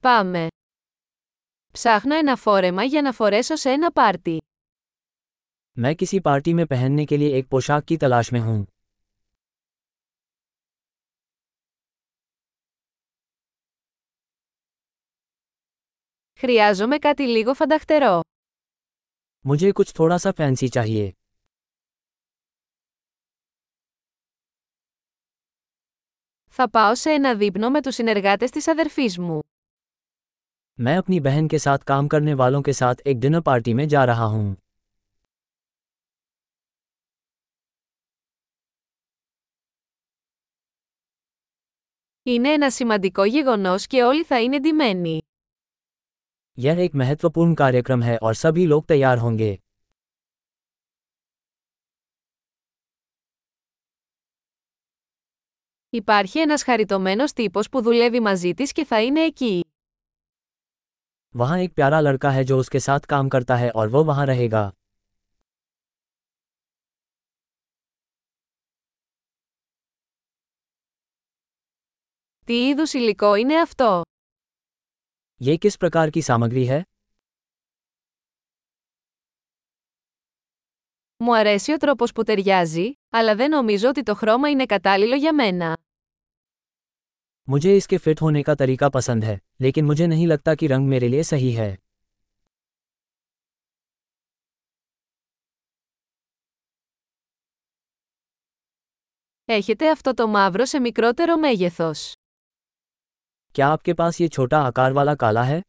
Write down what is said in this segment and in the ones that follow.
Πάμε. Ψάχνω ένα φόρεμα για να φορέσω σε ένα πάρτι. मैं किसी पार्टी में पहनने के लिए एक पोशाक की तलाश में हूँ Χρειάζομαι κάτι λίγο φανταχτερό. मुझे कुछ थोड़ा सा फैंसी चाहिए Θα πάω σε ένα δείπνο με τους συνεργάτες της αδερφής μου. मैं अपनी बहन के साथ काम करने वालों के साथ एक डिनर पार्टी में जा रहा हूँ Είναι ένα σημαντικό γεγονός και όλοι θα είναι ντυμένοι. यह एक महत्वपूर्ण कार्यक्रम है और सभी लोग तैयार होंगे Υπάρχει ένας χαριτωμένος τύπος που δουλεύει μαζί της και θα είναι εκεί. वहाँ एक प्यारा लड़का है जो उसके साथ काम करता है और वो वहाँ रहेगा Τι είδους υλικό είναι αυτό? ये किस प्रकार की सामग्री है Μου αρέσει ο τρόπος που ταιριάζει, αλλά δεν νομίζω ότι το χρώμα είναι κατάλληλο για μένα. मुझे इसके फिट होने का तरीका पसंद है लेकिन मुझे नहीं लगता कि रंग मेरे लिए सही है Έχετε αυτό το μαύρο σε μικρότερο μέγεθος. क्या आपके पास ये छोटा आकार वाला काला है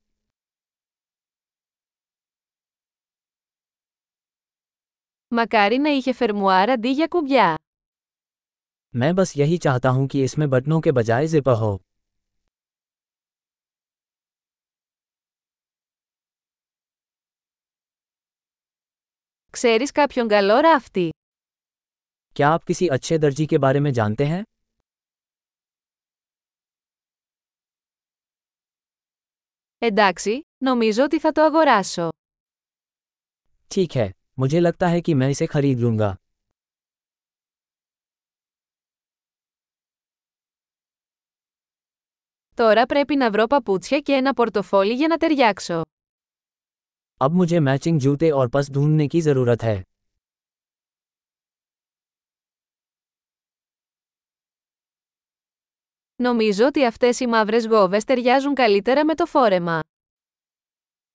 Μακάρι να είχε φερμουάρ αντί για κουμπιά. मैं बस यही चाहता हूँ कि इसमें बटनों के बजाय जिपर हो Ξέρεις κάποιον καλό ράφτη? क्या आप किसी अच्छे दर्जी के बारे में जानते हैं Εντάξει, νομίζω ότι θα το αγοράσω. ठीक है मुझे लगता है कि मैं इसे खरीद लूंगा Τώρα πρέπει να βρω παπούτσια και ένα πορτοφόλι για να ταιριάξω. अब मुझे मैचिंग जूते और पस ढूंढने की ज़रूरत है Νομίζω ότι αυτές οι μαύρες γόβες ταιριάζουν καλύτερα με το φόρεμα.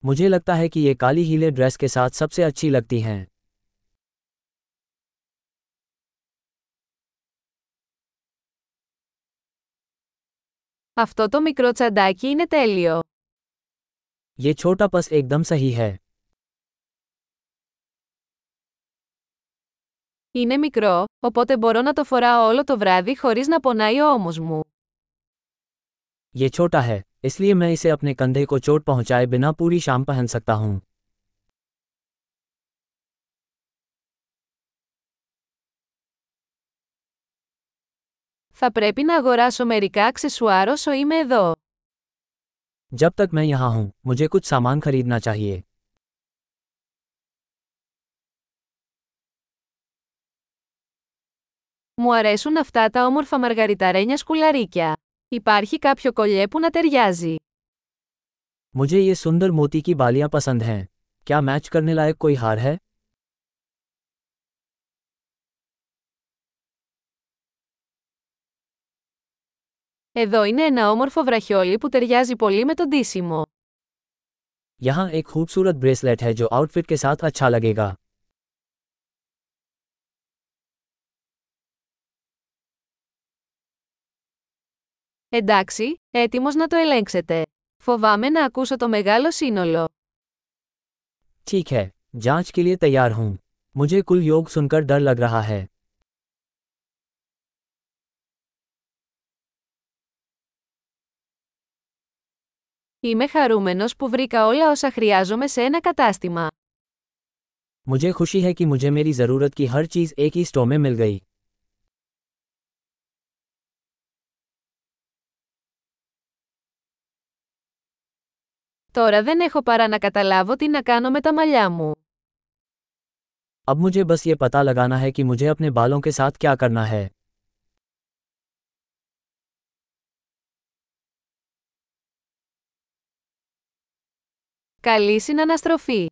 मुझे लगता है कि ये काली हीले ड्रेस के साथ सबसे अच्छी लगती हैं Αυτό το μικρό τσαντάκι είναι τέλειο. ये छोटा पस एकदम सही है Είναι μικρό, οπότε μπορώ να το φοράω όλο το βράδυ χωρίς να πονάει ο ώμος μου. ये छोटा है इसलिए मैं इसे अपने कंधे को चोट पहुंचाए बिना पूरी शाम पहन सकता हूँ Θα πρέπει να αγοράσω μερικά αξεσουάρ όσο είμαι εδώ. जब तक मैं यहाँ हूँ मुझे कुछ सामान खरीदना चाहिए Μου αρέσουν αυτά τα όμορφα μαργαριταρένια σκουλαρίκια. Υπάρχει κάποιο κολλιέ που να ταιριάζει. मुझे ये सुंदर मोती की बालियां पसंद हैं क्या मैच करने लायक कोई हार है Εδώ είναι ένα όμορφο βραχιόλι που ταιριάζει πολύ με το ντύσιμο. यहाँ एक खूबसूरत ब्रेसलेट है जो आउटफिट के साथ अच्छा लगेगा Εντάξει, έτοιμος να το ελέγξετε. Φοβάμαι να ακούσω το μεγάλο σύνολο. ठीक है जांच के लिए तैयार हूँ मुझे कुल योग सुनकर डर लग रहा है Είμαι χαρούμενος που βρήκα όλα όσα χρειάζομαι σε ένα κατάστημα. मुझे खुशी है कि मुझे मेरी ज़रूरत की हर चीज़ एक ही स्टोर में मिल गई Τώρα δεν έχω παρά να καταλάβω τι να κάνω με τα μαλλιά μου. अब मुझे बस ये पता लगाना है कि मुझे अपने बालों के साथ क्या करना है Καλή συναναστροφή.